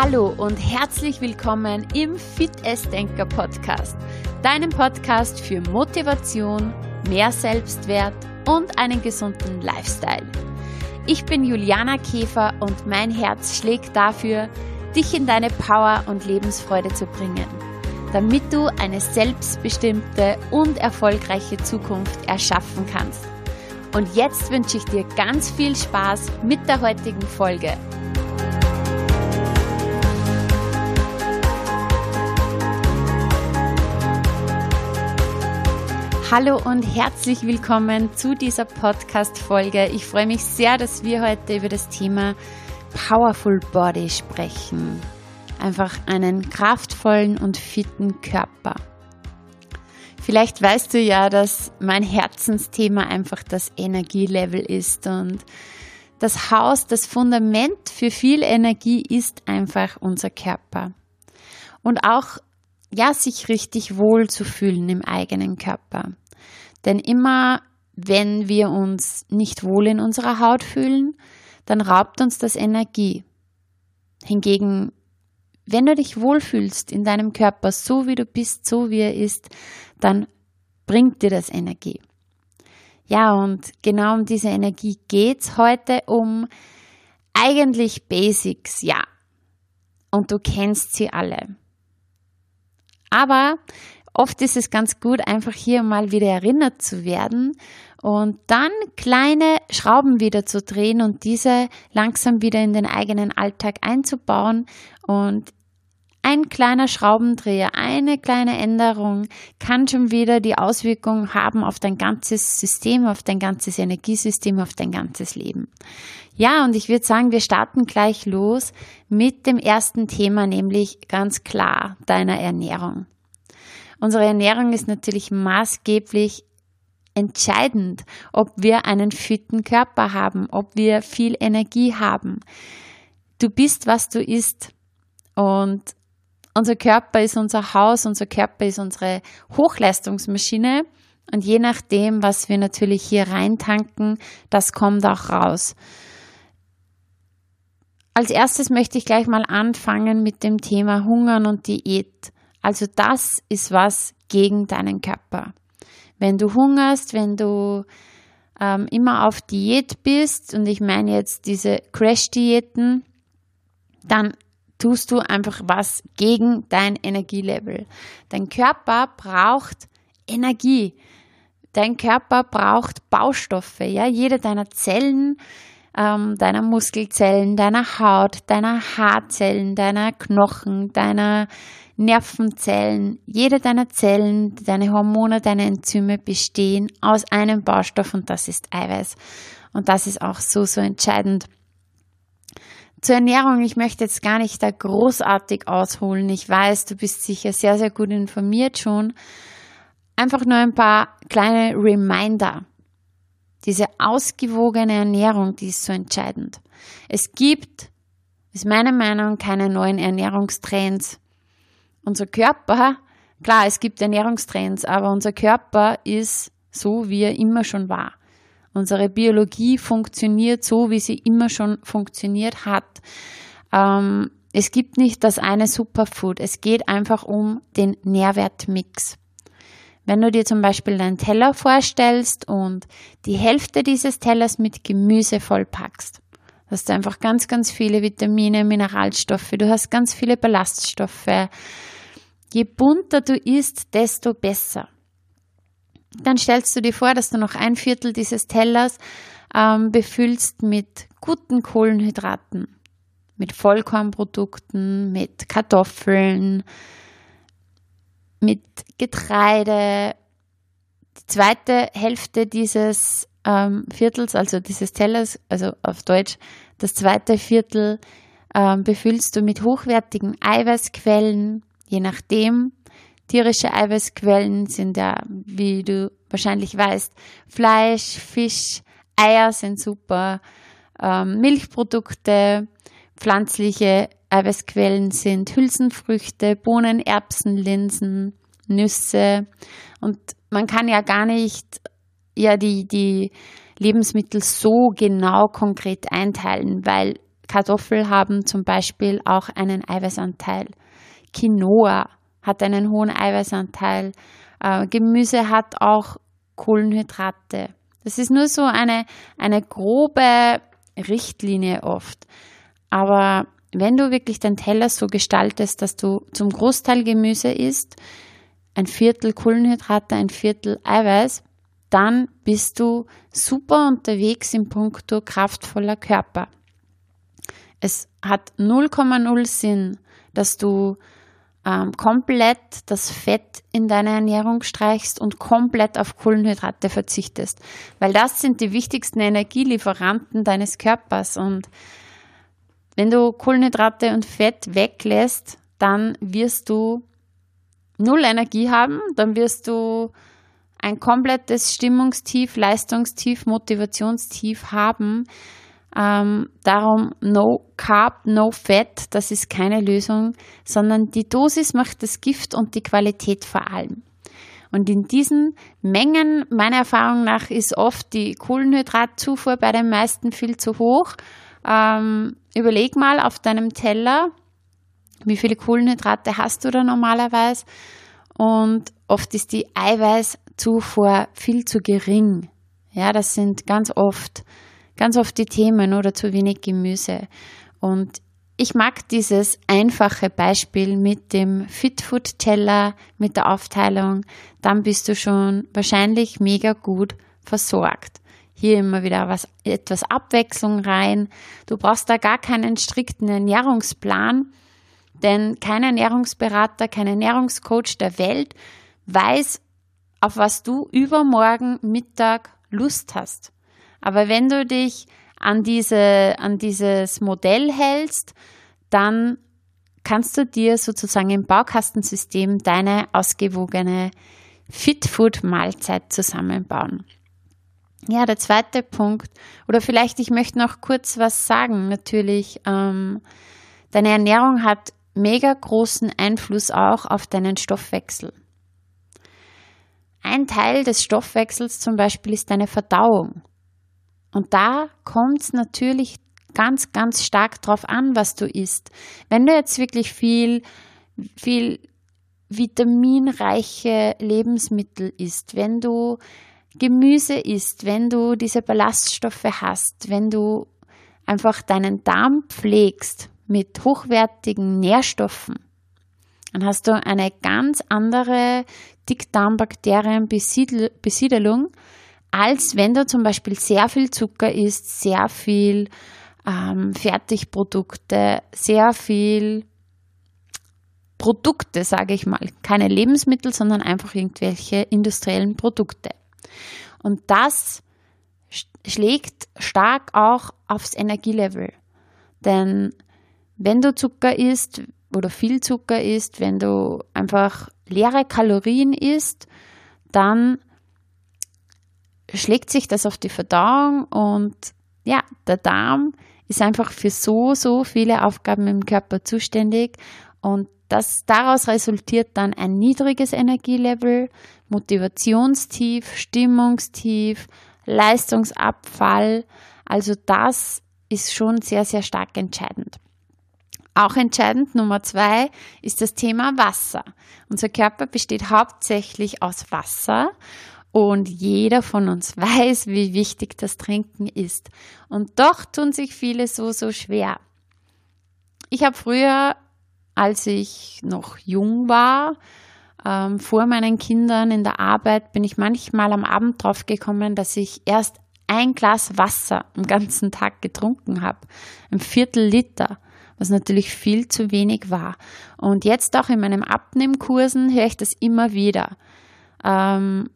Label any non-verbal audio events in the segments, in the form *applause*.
Hallo und herzlich willkommen im Fit Denker Podcast, deinem Podcast für Motivation, mehr Selbstwert und einen gesunden Lifestyle. Ich bin Juliana Käfer und mein Herz schlägt dafür, dich in deine Power und Lebensfreude zu bringen, damit du eine selbstbestimmte und erfolgreiche Zukunft erschaffen kannst. Und jetzt wünsche ich dir ganz viel Spaß mit der heutigen Folge. Hallo und herzlich willkommen zu dieser Podcast-Folge. Ich freue mich sehr, dass wir heute über das Thema Powerful Body sprechen. Einfach einen kraftvollen und fitten Körper. Vielleicht weißt du ja, dass mein Herzensthema einfach das Energielevel ist und das Haus, das Fundament für viel Energie ist einfach unser Körper. Und auch ja, sich richtig wohl zu fühlen im eigenen Körper. Denn immer, wenn wir uns nicht wohl in unserer Haut fühlen, dann raubt uns das Energie. Hingegen, wenn du dich wohlfühlst in deinem Körper, so wie du bist, so wie er ist, dann bringt dir das Energie. Ja, und genau um diese Energie geht's heute, um eigentlich Basics, ja. Und du kennst sie alle. Aber oft ist es ganz gut, einfach hier mal wieder erinnert zu werden und dann kleine Schrauben wieder zu drehen und diese langsam wieder in den eigenen Alltag einzubauen und ein kleiner Schraubendreher, eine kleine Änderung kann schon wieder die Auswirkung haben auf dein ganzes System, auf dein ganzes Energiesystem, auf dein ganzes Leben. Ja, und ich würde sagen, wir starten gleich los mit dem ersten Thema, nämlich ganz klar deiner Ernährung. Unsere Ernährung ist natürlich maßgeblich entscheidend, ob wir einen fitten Körper haben, ob wir viel Energie haben. Du bist, was du isst. Und unser Körper ist unser Haus, unser Körper ist unsere Hochleistungsmaschine. Und je nachdem, was wir natürlich hier reintanken, das kommt auch raus. Als erstes möchte ich gleich mal anfangen mit dem Thema Hungern und Diät. Also das ist was gegen deinen Körper. Wenn du hungerst, wenn du ähm, immer auf Diät bist, und ich meine jetzt diese Crash-Diäten, dann tust du einfach was gegen dein Energielevel. Dein Körper braucht Energie. Dein Körper braucht Baustoffe. Ja, jede deiner Zellen, ähm, deiner Muskelzellen, deiner Haut, deiner Haarzellen, deiner Knochen, deiner Nervenzellen, jede deiner Zellen, deine Hormone, deine Enzyme bestehen aus einem Baustoff und das ist Eiweiß. Und das ist auch so, so entscheidend. Zur Ernährung, ich möchte jetzt gar nicht da großartig ausholen. Ich weiß, du bist sicher sehr, sehr gut informiert schon. Einfach nur ein paar kleine Reminder. Diese ausgewogene Ernährung, die ist so entscheidend. Es gibt, ist meine Meinung, keine neuen Ernährungstrends. Unser Körper, klar, es gibt Ernährungstrends, aber unser Körper ist so, wie er immer schon war. Unsere Biologie funktioniert so, wie sie immer schon funktioniert hat. Ähm, es gibt nicht das eine Superfood. Es geht einfach um den Nährwertmix. Wenn du dir zum Beispiel deinen Teller vorstellst und die Hälfte dieses Tellers mit Gemüse vollpackst, hast du einfach ganz, ganz viele Vitamine, Mineralstoffe, du hast ganz viele Ballaststoffe. Je bunter du isst, desto besser. Dann stellst du dir vor, dass du noch ein Viertel dieses Tellers ähm, befüllst mit guten Kohlenhydraten, mit Vollkornprodukten, mit Kartoffeln, mit Getreide. Die zweite Hälfte dieses ähm, Viertels, also dieses Tellers, also auf Deutsch, das zweite Viertel ähm, befüllst du mit hochwertigen Eiweißquellen, je nachdem, Tierische Eiweißquellen sind ja, wie du wahrscheinlich weißt, Fleisch, Fisch, Eier sind super, ähm, Milchprodukte, pflanzliche Eiweißquellen sind Hülsenfrüchte, Bohnen, Erbsen, Linsen, Nüsse und man kann ja gar nicht ja die, die Lebensmittel so genau konkret einteilen, weil Kartoffel haben zum Beispiel auch einen Eiweißanteil. Quinoa hat einen hohen Eiweißanteil. Äh, Gemüse hat auch Kohlenhydrate. Das ist nur so eine, eine grobe Richtlinie oft. Aber wenn du wirklich deinen Teller so gestaltest, dass du zum Großteil Gemüse isst, ein Viertel Kohlenhydrate, ein Viertel Eiweiß, dann bist du super unterwegs im Punkto kraftvoller Körper. Es hat 0,0 Sinn, dass du ähm, komplett das Fett in deine Ernährung streichst und komplett auf Kohlenhydrate verzichtest, weil das sind die wichtigsten Energielieferanten deines Körpers. Und wenn du Kohlenhydrate und Fett weglässt, dann wirst du null Energie haben, dann wirst du ein komplettes Stimmungstief, Leistungstief, Motivationstief haben. Ähm, darum no carb, no fat, das ist keine Lösung, sondern die Dosis macht das Gift und die Qualität vor allem. Und in diesen Mengen, meiner Erfahrung nach, ist oft die Kohlenhydratzufuhr bei den meisten viel zu hoch. Ähm, überleg mal auf deinem Teller, wie viele Kohlenhydrate hast du da normalerweise? Und oft ist die Eiweißzufuhr viel zu gering. Ja, das sind ganz oft ganz oft die Themen oder zu wenig Gemüse. Und ich mag dieses einfache Beispiel mit dem Fitfood Teller, mit der Aufteilung. Dann bist du schon wahrscheinlich mega gut versorgt. Hier immer wieder was, etwas Abwechslung rein. Du brauchst da gar keinen strikten Ernährungsplan, denn kein Ernährungsberater, kein Ernährungscoach der Welt weiß, auf was du übermorgen Mittag Lust hast. Aber wenn du dich an, diese, an dieses Modell hältst, dann kannst du dir sozusagen im Baukastensystem deine ausgewogene Fit-Food-Mahlzeit zusammenbauen. Ja, der zweite Punkt, oder vielleicht ich möchte noch kurz was sagen. Natürlich, ähm, deine Ernährung hat mega großen Einfluss auch auf deinen Stoffwechsel. Ein Teil des Stoffwechsels zum Beispiel ist deine Verdauung. Und da kommt es natürlich ganz, ganz stark drauf an, was du isst. Wenn du jetzt wirklich viel, viel vitaminreiche Lebensmittel isst, wenn du Gemüse isst, wenn du diese Ballaststoffe hast, wenn du einfach deinen Darm pflegst mit hochwertigen Nährstoffen, dann hast du eine ganz andere Dickdarmbakterienbesiedelung, als wenn du zum Beispiel sehr viel Zucker isst, sehr viel ähm, Fertigprodukte, sehr viel Produkte, sage ich mal. Keine Lebensmittel, sondern einfach irgendwelche industriellen Produkte. Und das schlägt stark auch aufs Energielevel. Denn wenn du Zucker isst oder viel Zucker isst, wenn du einfach leere Kalorien isst, dann schlägt sich das auf die Verdauung und ja, der Darm ist einfach für so, so viele Aufgaben im Körper zuständig und das, daraus resultiert dann ein niedriges Energielevel, Motivationstief, Stimmungstief, Leistungsabfall. Also das ist schon sehr, sehr stark entscheidend. Auch entscheidend Nummer zwei ist das Thema Wasser. Unser Körper besteht hauptsächlich aus Wasser und jeder von uns *laughs* weiß, wie wichtig das Trinken ist. Und doch tun sich viele so, so schwer. Ich habe früher, als ich noch jung war, ähm, vor meinen Kindern in der Arbeit, bin ich manchmal am Abend drauf gekommen, dass ich erst ein Glas Wasser am ganzen Tag getrunken habe. Ein Viertel Liter was natürlich viel zu wenig war. Und jetzt auch in meinen Abnehmkursen höre ich das immer wieder. Ähm,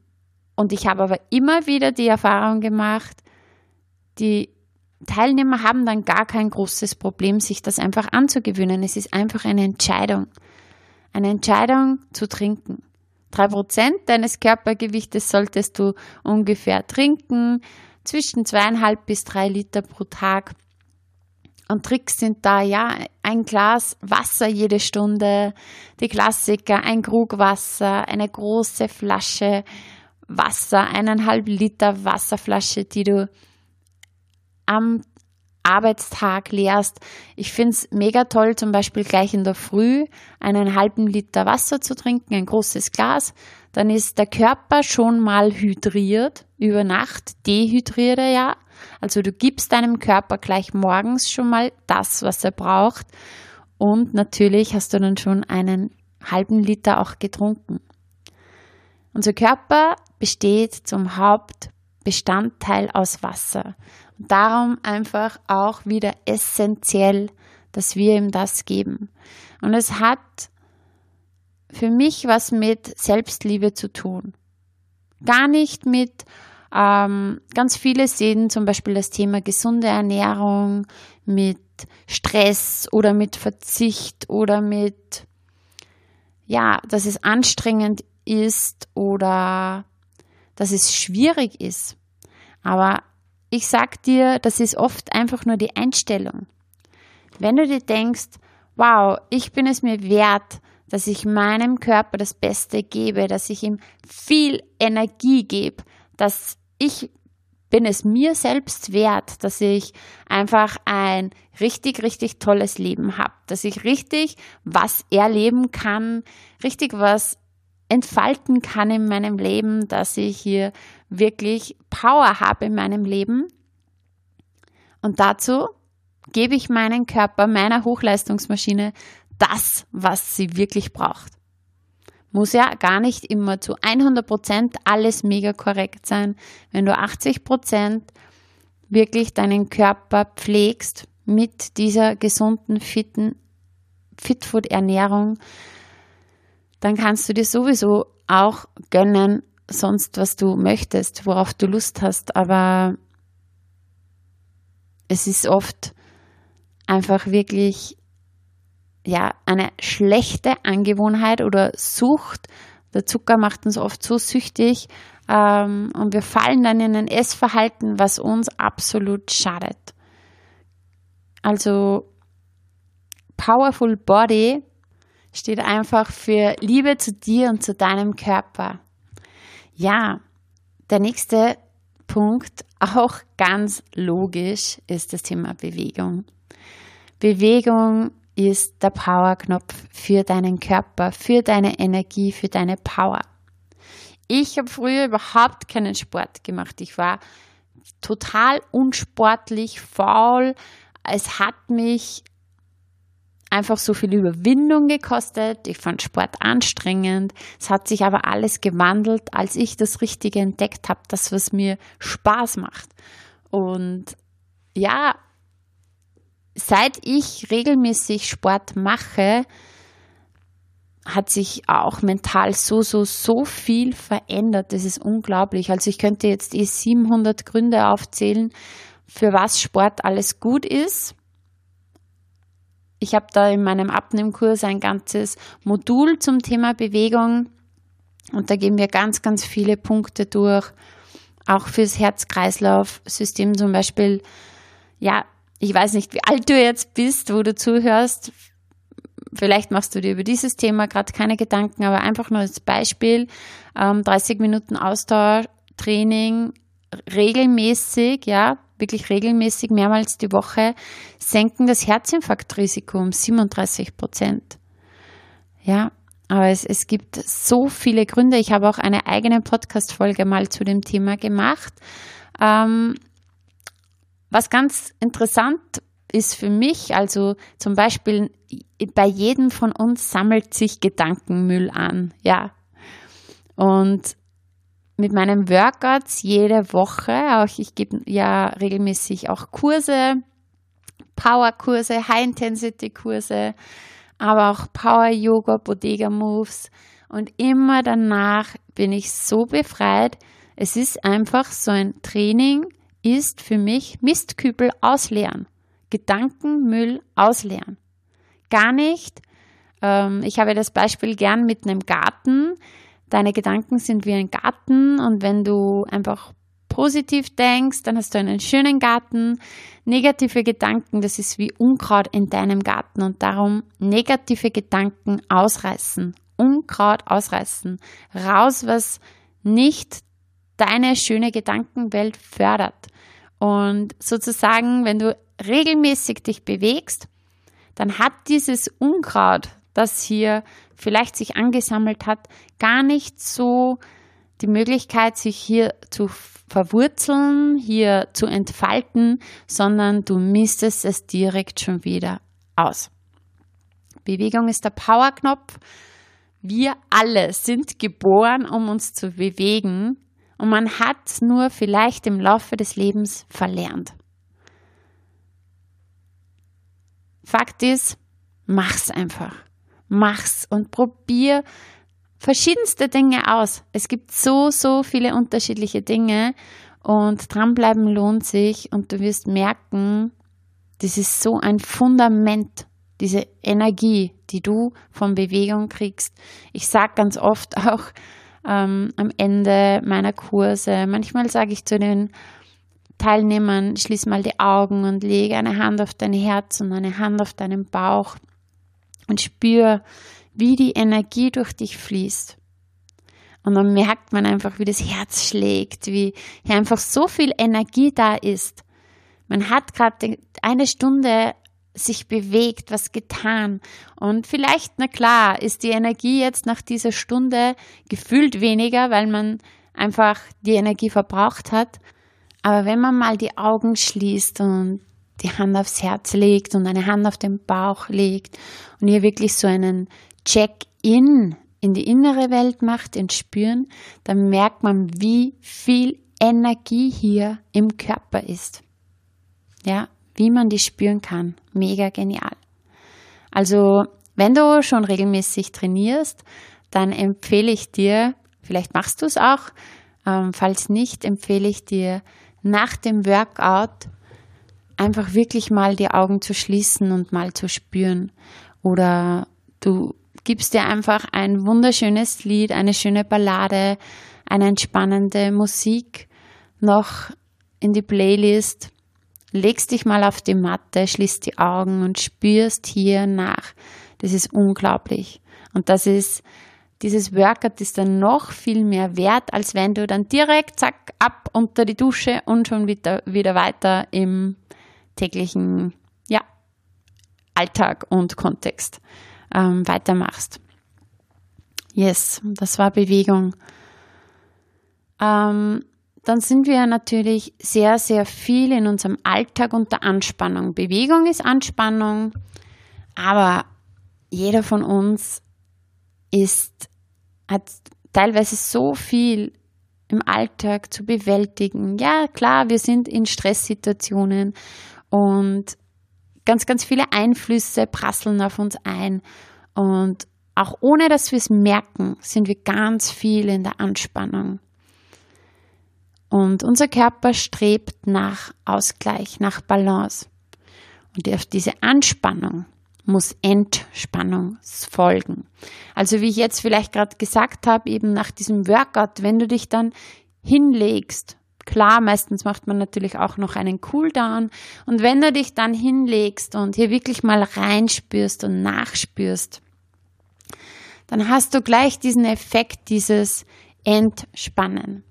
und ich habe aber immer wieder die Erfahrung gemacht, die Teilnehmer haben dann gar kein großes Problem, sich das einfach anzugewöhnen. Es ist einfach eine Entscheidung. Eine Entscheidung zu trinken. Drei Prozent deines Körpergewichtes solltest du ungefähr trinken, zwischen zweieinhalb bis drei Liter pro Tag. Und Tricks sind da, ja, ein Glas Wasser jede Stunde, die Klassiker, ein Krug Wasser, eine große Flasche Wasser, eineinhalb Liter Wasserflasche, die du am, Arbeitstag leerst. Ich finde es mega toll, zum Beispiel gleich in der Früh einen halben Liter Wasser zu trinken, ein großes Glas. Dann ist der Körper schon mal hydriert. Über Nacht dehydriert er ja. Also du gibst deinem Körper gleich morgens schon mal das, was er braucht. Und natürlich hast du dann schon einen halben Liter auch getrunken. Unser Körper besteht zum Hauptbestandteil aus Wasser. Und darum einfach auch wieder essentiell, dass wir ihm das geben. Und es hat für mich was mit Selbstliebe zu tun. Gar nicht mit, ähm, ganz viele sehen zum Beispiel das Thema gesunde Ernährung mit Stress oder mit Verzicht oder mit, ja, dass es anstrengend ist oder dass es schwierig ist. Aber ich sag dir, das ist oft einfach nur die Einstellung. Wenn du dir denkst, wow, ich bin es mir wert, dass ich meinem Körper das Beste gebe, dass ich ihm viel Energie gebe, dass ich bin es mir selbst wert, dass ich einfach ein richtig, richtig tolles Leben habe, dass ich richtig was erleben kann, richtig was entfalten kann in meinem Leben, dass ich hier wirklich Power habe in meinem Leben. Und dazu gebe ich meinen Körper, meiner Hochleistungsmaschine, das, was sie wirklich braucht. Muss ja gar nicht immer zu 100 Prozent alles mega korrekt sein. Wenn du 80 Prozent wirklich deinen Körper pflegst mit dieser gesunden, fitten Fitfood-Ernährung, dann kannst du dir sowieso auch gönnen, sonst was du möchtest, worauf du Lust hast. Aber es ist oft einfach wirklich ja, eine schlechte Angewohnheit oder Sucht. Der Zucker macht uns oft so süchtig ähm, und wir fallen dann in ein Essverhalten, was uns absolut schadet. Also Powerful Body steht einfach für Liebe zu dir und zu deinem Körper. Ja, der nächste Punkt, auch ganz logisch, ist das Thema Bewegung. Bewegung ist der Powerknopf für deinen Körper, für deine Energie, für deine Power. Ich habe früher überhaupt keinen Sport gemacht. Ich war total unsportlich, faul. Es hat mich einfach so viel Überwindung gekostet. Ich fand Sport anstrengend. Es hat sich aber alles gewandelt, als ich das Richtige entdeckt habe, das, was mir Spaß macht. Und ja, seit ich regelmäßig Sport mache, hat sich auch mental so, so, so viel verändert. Das ist unglaublich. Also ich könnte jetzt eh 700 Gründe aufzählen, für was Sport alles gut ist. Ich habe da in meinem Abnehmkurs ein ganzes Modul zum Thema Bewegung und da gehen wir ganz, ganz viele Punkte durch. Auch fürs Herz-Kreislauf-System zum Beispiel. Ja, ich weiß nicht, wie alt du jetzt bist, wo du zuhörst. Vielleicht machst du dir über dieses Thema gerade keine Gedanken, aber einfach nur als Beispiel. Ähm, 30 Minuten Ausdauertraining regelmäßig, ja, wirklich regelmäßig mehrmals die Woche senken das Herzinfarktrisiko um 37 Prozent. Ja, aber es, es gibt so viele Gründe. Ich habe auch eine eigene Podcast-Folge mal zu dem Thema gemacht. Ähm, was ganz interessant ist für mich, also zum Beispiel bei jedem von uns sammelt sich Gedankenmüll an, ja. Und mit meinen Workouts jede Woche. Auch ich gebe ja regelmäßig auch Kurse, Power-Kurse, High-Intensity-Kurse, aber auch Power-Yoga, Bodega-Moves. Und immer danach bin ich so befreit. Es ist einfach so ein Training, ist für mich Mistkübel ausleeren, Gedankenmüll ausleeren. Gar nicht. Ähm, ich habe das Beispiel gern mit einem Garten. Deine Gedanken sind wie ein Garten und wenn du einfach positiv denkst, dann hast du einen schönen Garten. Negative Gedanken, das ist wie Unkraut in deinem Garten und darum negative Gedanken ausreißen, Unkraut ausreißen, raus, was nicht deine schöne Gedankenwelt fördert. Und sozusagen, wenn du regelmäßig dich bewegst, dann hat dieses Unkraut, das hier vielleicht sich angesammelt hat, gar nicht so die Möglichkeit, sich hier zu verwurzeln, hier zu entfalten, sondern du mistest es direkt schon wieder aus. Bewegung ist der Powerknopf. Wir alle sind geboren, um uns zu bewegen und man hat nur vielleicht im Laufe des Lebens verlernt. Fakt ist, mach's einfach. Mach's und probier verschiedenste Dinge aus. Es gibt so, so viele unterschiedliche Dinge und dranbleiben lohnt sich und du wirst merken, das ist so ein Fundament, diese Energie, die du von Bewegung kriegst. Ich sage ganz oft auch ähm, am Ende meiner Kurse, manchmal sage ich zu den Teilnehmern, schließ mal die Augen und lege eine Hand auf dein Herz und eine Hand auf deinen Bauch und spür, wie die Energie durch dich fließt. Und dann merkt man einfach, wie das Herz schlägt, wie hier einfach so viel Energie da ist. Man hat gerade eine Stunde sich bewegt, was getan. Und vielleicht, na klar, ist die Energie jetzt nach dieser Stunde gefühlt weniger, weil man einfach die Energie verbraucht hat. Aber wenn man mal die Augen schließt und die Hand aufs Herz legt und eine Hand auf den Bauch legt und hier wirklich so einen Check-in in die innere Welt macht, ins Spüren, dann merkt man, wie viel Energie hier im Körper ist. Ja, wie man die spüren kann. Mega genial. Also, wenn du schon regelmäßig trainierst, dann empfehle ich dir, vielleicht machst du es auch, ähm, falls nicht, empfehle ich dir, nach dem Workout einfach wirklich mal die Augen zu schließen und mal zu spüren. Oder du gibst dir einfach ein wunderschönes Lied, eine schöne Ballade, eine entspannende Musik noch in die Playlist, legst dich mal auf die Matte, schließt die Augen und spürst hier nach. Das ist unglaublich. Und das ist dieses Workout ist dann noch viel mehr wert, als wenn du dann direkt, zack, ab unter die Dusche und schon wieder, wieder weiter im täglichen ja, Alltag und Kontext ähm, weitermachst. Yes, das war Bewegung. Ähm, dann sind wir natürlich sehr, sehr viel in unserem Alltag unter Anspannung. Bewegung ist Anspannung, aber jeder von uns ist hat teilweise so viel im Alltag zu bewältigen. Ja, klar, wir sind in Stresssituationen und ganz, ganz viele Einflüsse prasseln auf uns ein. Und auch ohne dass wir es merken, sind wir ganz viel in der Anspannung. Und unser Körper strebt nach Ausgleich, nach Balance. Und auf diese Anspannung muss Entspannung folgen. Also wie ich jetzt vielleicht gerade gesagt habe, eben nach diesem Workout, wenn du dich dann hinlegst, klar, meistens macht man natürlich auch noch einen Cooldown und wenn du dich dann hinlegst und hier wirklich mal reinspürst und nachspürst, dann hast du gleich diesen Effekt, dieses Entspannen.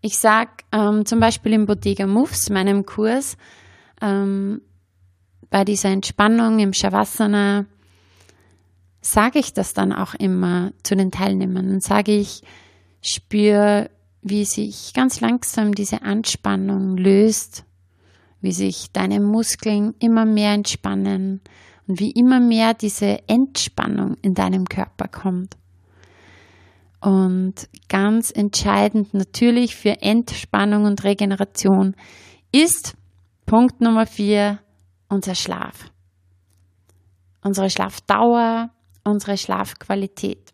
Ich sag ähm, zum Beispiel im Bottega Moves, meinem Kurs, ähm, bei dieser Entspannung im Shavasana sage ich das dann auch immer zu den Teilnehmern und sage ich, spür, wie sich ganz langsam diese Anspannung löst, wie sich deine Muskeln immer mehr entspannen und wie immer mehr diese Entspannung in deinem Körper kommt. Und ganz entscheidend natürlich für Entspannung und Regeneration ist Punkt Nummer vier, unser Schlaf. Unsere Schlafdauer, unsere Schlafqualität.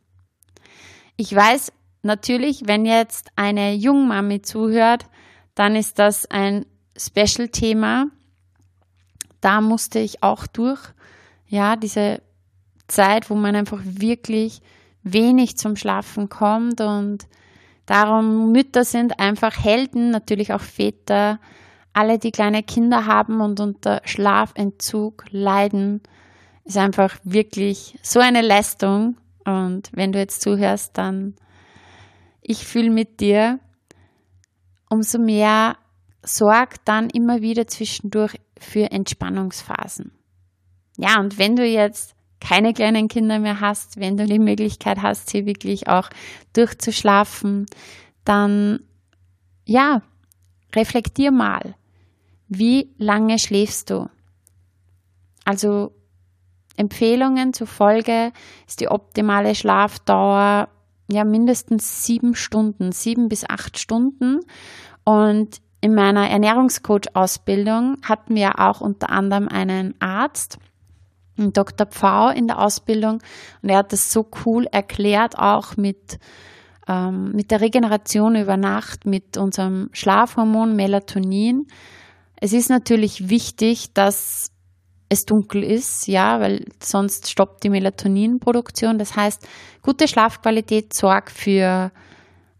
Ich weiß natürlich, wenn jetzt eine Jungmami zuhört, dann ist das ein Special-Thema. Da musste ich auch durch. Ja, diese Zeit, wo man einfach wirklich wenig zum Schlafen kommt und darum Mütter sind einfach Helden, natürlich auch Väter, alle, die kleine Kinder haben und unter Schlafentzug leiden, ist einfach wirklich so eine Leistung. Und wenn du jetzt zuhörst, dann ich fühle mit dir. Umso mehr sorg dann immer wieder zwischendurch für Entspannungsphasen. Ja, und wenn du jetzt keine kleinen Kinder mehr hast, wenn du die Möglichkeit hast, hier wirklich auch durchzuschlafen, dann ja, reflektier mal, wie lange schläfst du? Also Empfehlungen zufolge ist die optimale Schlafdauer ja mindestens sieben Stunden, sieben bis acht Stunden. Und in meiner Ernährungscoach-Ausbildung hatten wir auch unter anderem einen Arzt, Dr. Pfau in der Ausbildung und er hat das so cool erklärt, auch mit, ähm, mit der Regeneration über Nacht, mit unserem Schlafhormon Melatonin. Es ist natürlich wichtig, dass es dunkel ist, ja, weil sonst stoppt die Melatoninproduktion. Das heißt, gute Schlafqualität sorgt für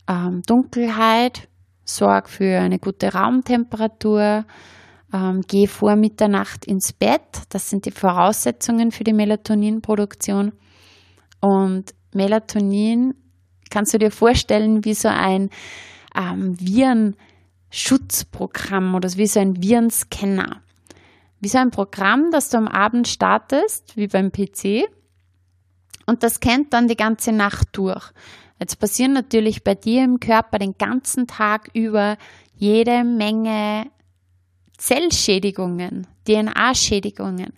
ähm, Dunkelheit, sorgt für eine gute Raumtemperatur, ähm, geh vor Mitternacht ins Bett. Das sind die Voraussetzungen für die Melatoninproduktion. Und Melatonin kannst du dir vorstellen wie so ein ähm, Virenschutzprogramm oder wie so ein Virenscanner. Wie so ein Programm, das du am Abend startest, wie beim PC. Und das kennt dann die ganze Nacht durch. Jetzt passieren natürlich bei dir im Körper den ganzen Tag über jede Menge Zellschädigungen, DNA-Schädigungen.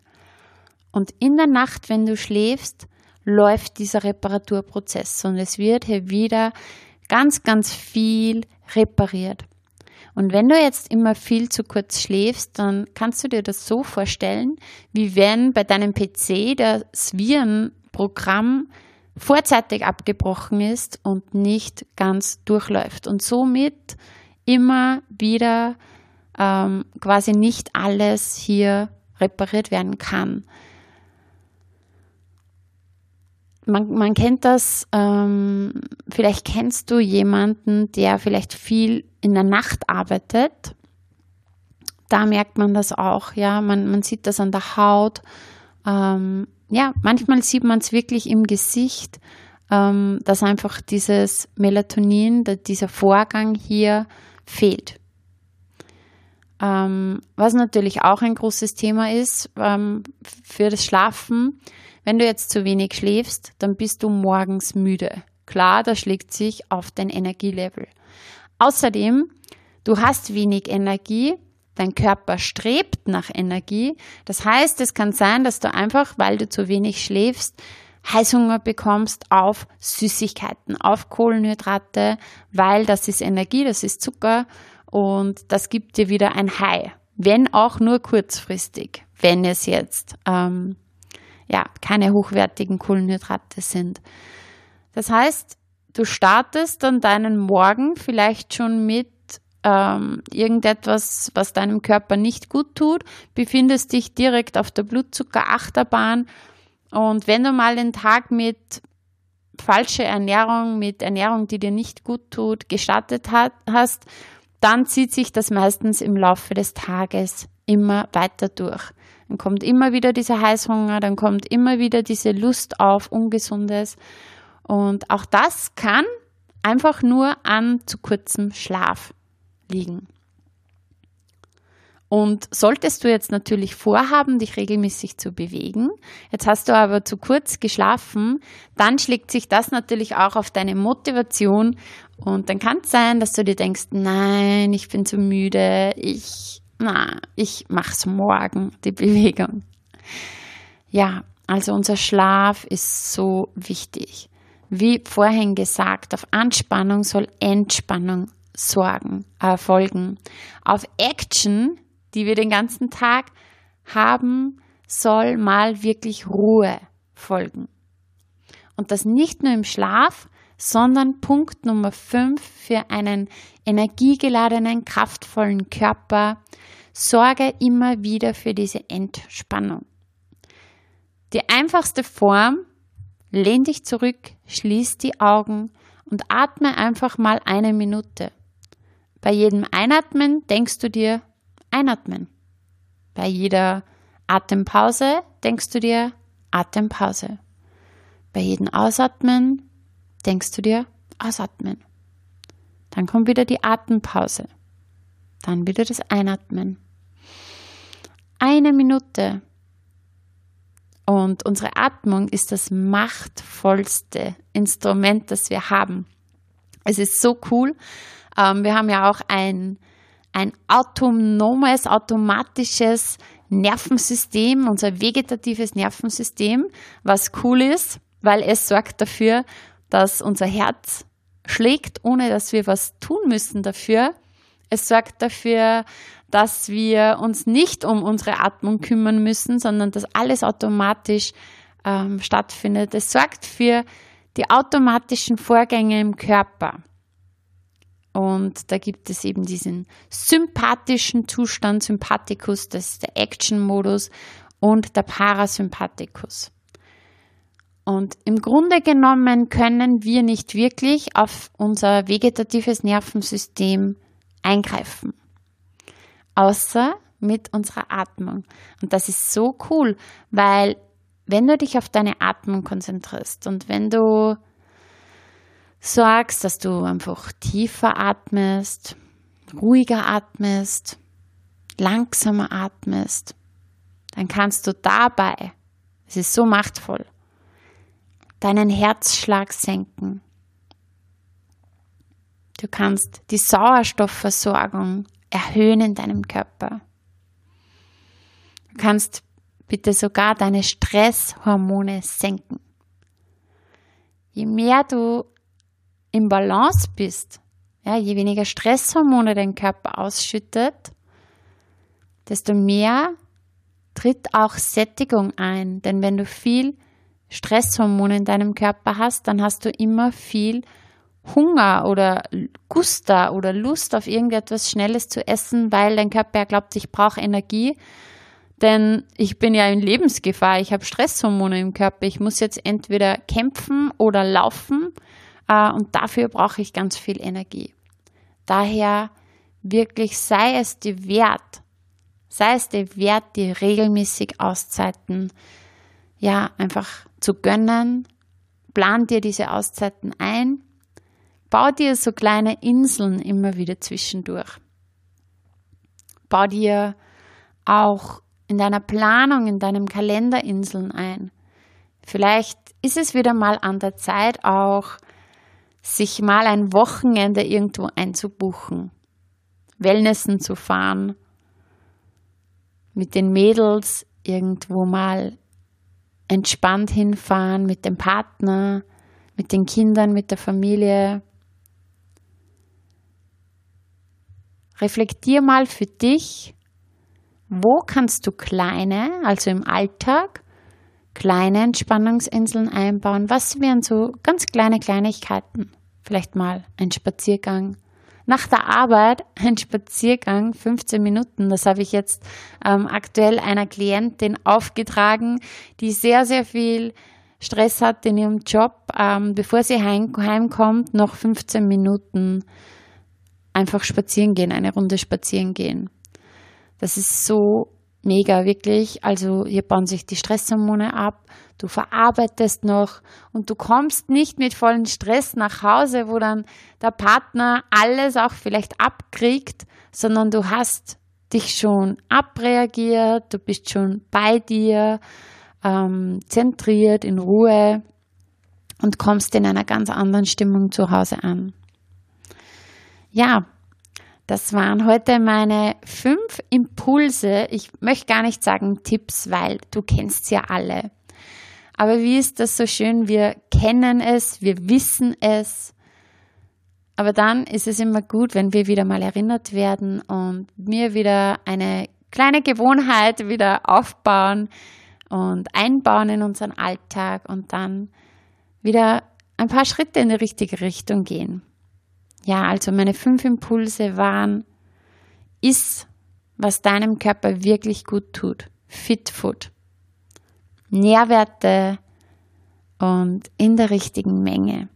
Und in der Nacht, wenn du schläfst, läuft dieser Reparaturprozess und es wird hier wieder ganz, ganz viel repariert. Und wenn du jetzt immer viel zu kurz schläfst, dann kannst du dir das so vorstellen, wie wenn bei deinem PC das Virenprogramm vorzeitig abgebrochen ist und nicht ganz durchläuft und somit immer wieder ähm, quasi nicht alles hier repariert werden kann. Man, man kennt das, ähm, vielleicht kennst du jemanden, der vielleicht viel in der Nacht arbeitet. Da merkt man das auch, ja, man, man sieht das an der Haut. Ähm, ja, manchmal sieht man es wirklich im Gesicht, ähm, dass einfach dieses Melatonin, dieser Vorgang hier fehlt. Ähm, was natürlich auch ein großes Thema ist ähm, für das Schlafen. Wenn du jetzt zu wenig schläfst, dann bist du morgens müde. Klar, das schlägt sich auf dein Energielevel. Außerdem, du hast wenig Energie, dein Körper strebt nach Energie. Das heißt, es kann sein, dass du einfach, weil du zu wenig schläfst, Heißhunger bekommst auf Süßigkeiten, auf Kohlenhydrate, weil das ist Energie, das ist Zucker und das gibt dir wieder ein High, wenn auch nur kurzfristig, wenn es jetzt ähm, ja keine hochwertigen Kohlenhydrate sind. Das heißt, du startest dann deinen Morgen vielleicht schon mit ähm, irgendetwas, was deinem Körper nicht gut tut, befindest dich direkt auf der Blutzuckerachterbahn und wenn du mal den Tag mit falscher Ernährung, mit Ernährung, die dir nicht gut tut, gestartet hat, hast, dann zieht sich das meistens im Laufe des Tages immer weiter durch. Dann kommt immer wieder dieser Heißhunger, dann kommt immer wieder diese Lust auf Ungesundes. Und auch das kann einfach nur an zu kurzem Schlaf liegen. Und solltest du jetzt natürlich vorhaben, dich regelmäßig zu bewegen, jetzt hast du aber zu kurz geschlafen, dann schlägt sich das natürlich auch auf deine Motivation und dann kann es sein, dass du dir denkst, nein, ich bin zu müde, ich, na, ich mach's morgen, die Bewegung. Ja, also unser Schlaf ist so wichtig. Wie vorhin gesagt, auf Anspannung soll Entspannung sorgen, erfolgen. Auf Action die wir den ganzen Tag haben, soll mal wirklich Ruhe folgen. Und das nicht nur im Schlaf, sondern Punkt Nummer 5 für einen energiegeladenen, kraftvollen Körper. Sorge immer wieder für diese Entspannung. Die einfachste Form, lehn dich zurück, schließ die Augen und atme einfach mal eine Minute. Bei jedem Einatmen denkst du dir, einatmen. Bei jeder Atempause denkst du dir Atempause. Bei jedem Ausatmen denkst du dir Ausatmen. Dann kommt wieder die Atempause. Dann wieder das Einatmen. Eine Minute. Und unsere Atmung ist das machtvollste Instrument, das wir haben. Es ist so cool. Ähm, wir haben ja auch ein, ein autonomes, automatisches Nervensystem, unser vegetatives Nervensystem, was cool ist, weil es sorgt dafür, dass unser Herz schlägt, ohne dass wir was tun müssen dafür. Es sorgt dafür, dass wir uns nicht um unsere Atmung kümmern müssen, sondern dass alles automatisch ähm, stattfindet. Es sorgt für die automatischen Vorgänge im Körper. Und da gibt es eben diesen sympathischen Zustand, Sympathikus, das ist der Action-Modus und der Parasympathikus. Und im Grunde genommen können wir nicht wirklich auf unser vegetatives Nervensystem eingreifen, außer mit unserer Atmung. Und das ist so cool, weil wenn du dich auf deine Atmung konzentrierst und wenn du sorgst, dass du einfach tiefer atmest, ruhiger atmest, langsamer atmest, dann kannst du dabei, es ist so machtvoll, deinen Herzschlag senken. Du kannst die Sauerstoffversorgung erhöhen in deinem Körper. Du kannst bitte sogar deine Stresshormone senken. Je mehr du im Balance bist, ja, je weniger Stresshormone dein Körper ausschüttet, desto mehr tritt auch Sättigung ein. Denn wenn du viel Stresshormone in deinem Körper hast, dann hast du immer viel Hunger oder Guster oder Lust auf irgendetwas Schnelles zu essen, weil dein Körper ja glaubt, ich brauche Energie. Denn ich bin ja in Lebensgefahr, ich habe Stresshormone im Körper. Ich muss jetzt entweder kämpfen oder laufen äh, und dafür brauche ich ganz viel Energie. Daher wirklich sei es dir wert, sei es dir wert, dir regelmäßig Auszeiten, ja, einfach zu gönnen. Plan dir diese Auszeiten ein. Bau dir so kleine Inseln immer wieder zwischendurch. Bau dir auch in deiner Planung, in deinem Kalender Inseln ein. Vielleicht ist es wieder mal an der Zeit, auch sich mal ein Wochenende irgendwo einzubuchen, Wellnessen zu fahren, mit den Mädels irgendwo mal entspannt hinfahren, mit dem Partner, mit den Kindern, mit der Familie. Reflektier mal für dich, wo kannst du kleine, also im Alltag, kleine Entspannungsinseln einbauen? Was wären so ganz kleine Kleinigkeiten? Vielleicht mal ein Spaziergang. Nach der Arbeit ein Spaziergang, 15 Minuten. Das habe ich jetzt ähm, aktuell einer Klientin aufgetragen, die sehr, sehr viel Stress hat in ihrem Job. Ähm, bevor sie heim, heimkommt, noch 15 Minuten einfach spazieren gehen, eine Runde spazieren gehen. Das ist so mega, wirklich. Also hier bauen sich die Stresshormone ab, du verarbeitest noch und du kommst nicht mit vollen Stress nach Hause, wo dann der Partner alles auch vielleicht abkriegt, sondern du hast dich schon abreagiert, du bist schon bei dir, ähm, zentriert, in Ruhe und kommst in einer ganz anderen Stimmung zu Hause an. Ja, das waren heute meine fünf Impulse. Ich möchte gar nicht sagen Tipps, weil du kennst ja alle. Aber wie ist das so schön? Wir kennen es, wir wissen es. Aber dann ist es immer gut, wenn wir wieder mal erinnert werden und mir wieder eine kleine Gewohnheit wieder aufbauen und einbauen in unseren Alltag und dann wieder ein paar Schritte in die richtige Richtung gehen. Ja, also meine fünf Impulse waren, iss, was deinem Körper wirklich gut tut. Fit Food. Nährwerte und in der richtigen Menge,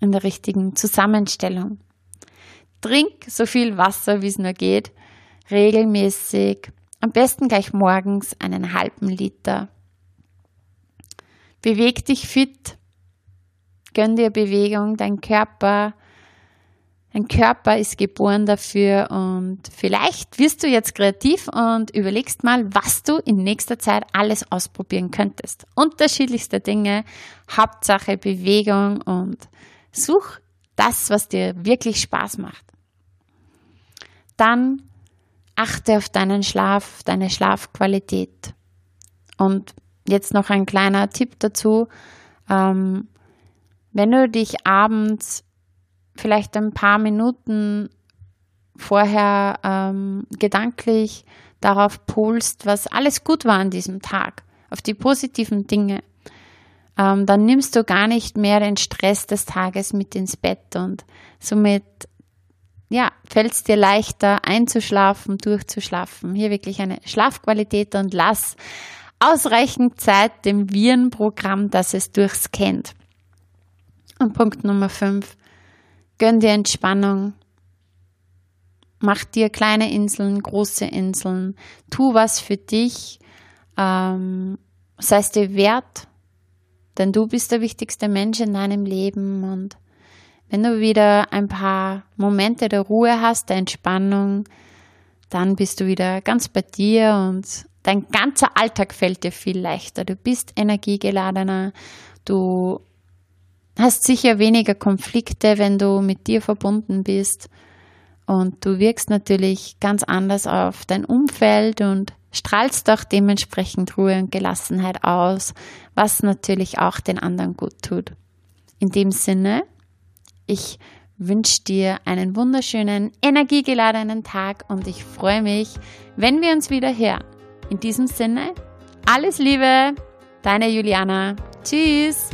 in der richtigen Zusammenstellung. Trink so viel Wasser, wie es nur geht, regelmäßig, am besten gleich morgens einen halben Liter. Beweg dich fit, gönn dir Bewegung, dein Körper Ein Körper ist geboren dafür und vielleicht wirst du jetzt kreativ und überlegst mal, was du in nächster Zeit alles ausprobieren könntest. Unterschiedlichste Dinge, Hauptsache Bewegung und such das, was dir wirklich Spaß macht. Dann achte auf deinen Schlaf, deine Schlafqualität. Und jetzt noch ein kleiner Tipp dazu. Ähm, wenn du dich abends vielleicht ein paar Minuten vorher ähm, gedanklich darauf polst, was alles gut war an diesem Tag, auf die positiven Dinge, ähm, dann nimmst du gar nicht mehr den Stress des Tages mit ins Bett und somit ja, fällt es dir leichter einzuschlafen, durchzuschlafen. Hier wirklich eine Schlafqualität und lass ausreichend Zeit dem Virenprogramm, dass es durchscannt. Und Punkt Nummer 5. Gönn dir Entspannung. Mach dir kleine Inseln, große Inseln. Tu was für dich. Ähm, sei es dir wert, denn du bist der wichtigste Mensch in deinem Leben und wenn du wieder ein paar Momente der Ruhe hast, der Entspannung, dann bist du wieder ganz bei dir und dein ganzer Alltag fällt dir viel leichter. Du bist energiegeladener, du hast sicher weniger Konflikte, wenn du mit dir verbunden bist. Und du wirkst natürlich ganz anders auf dein Umfeld und strahlst auch dementsprechend Ruhe und Gelassenheit aus, was natürlich auch den anderen gut tut. In dem Sinne, ich wünsche dir einen wunderschönen, energiegeladenen Tag und ich freue mich, wenn wir uns wieder hören. In diesem Sinne, alles Liebe, deine Juliana. Tschüss.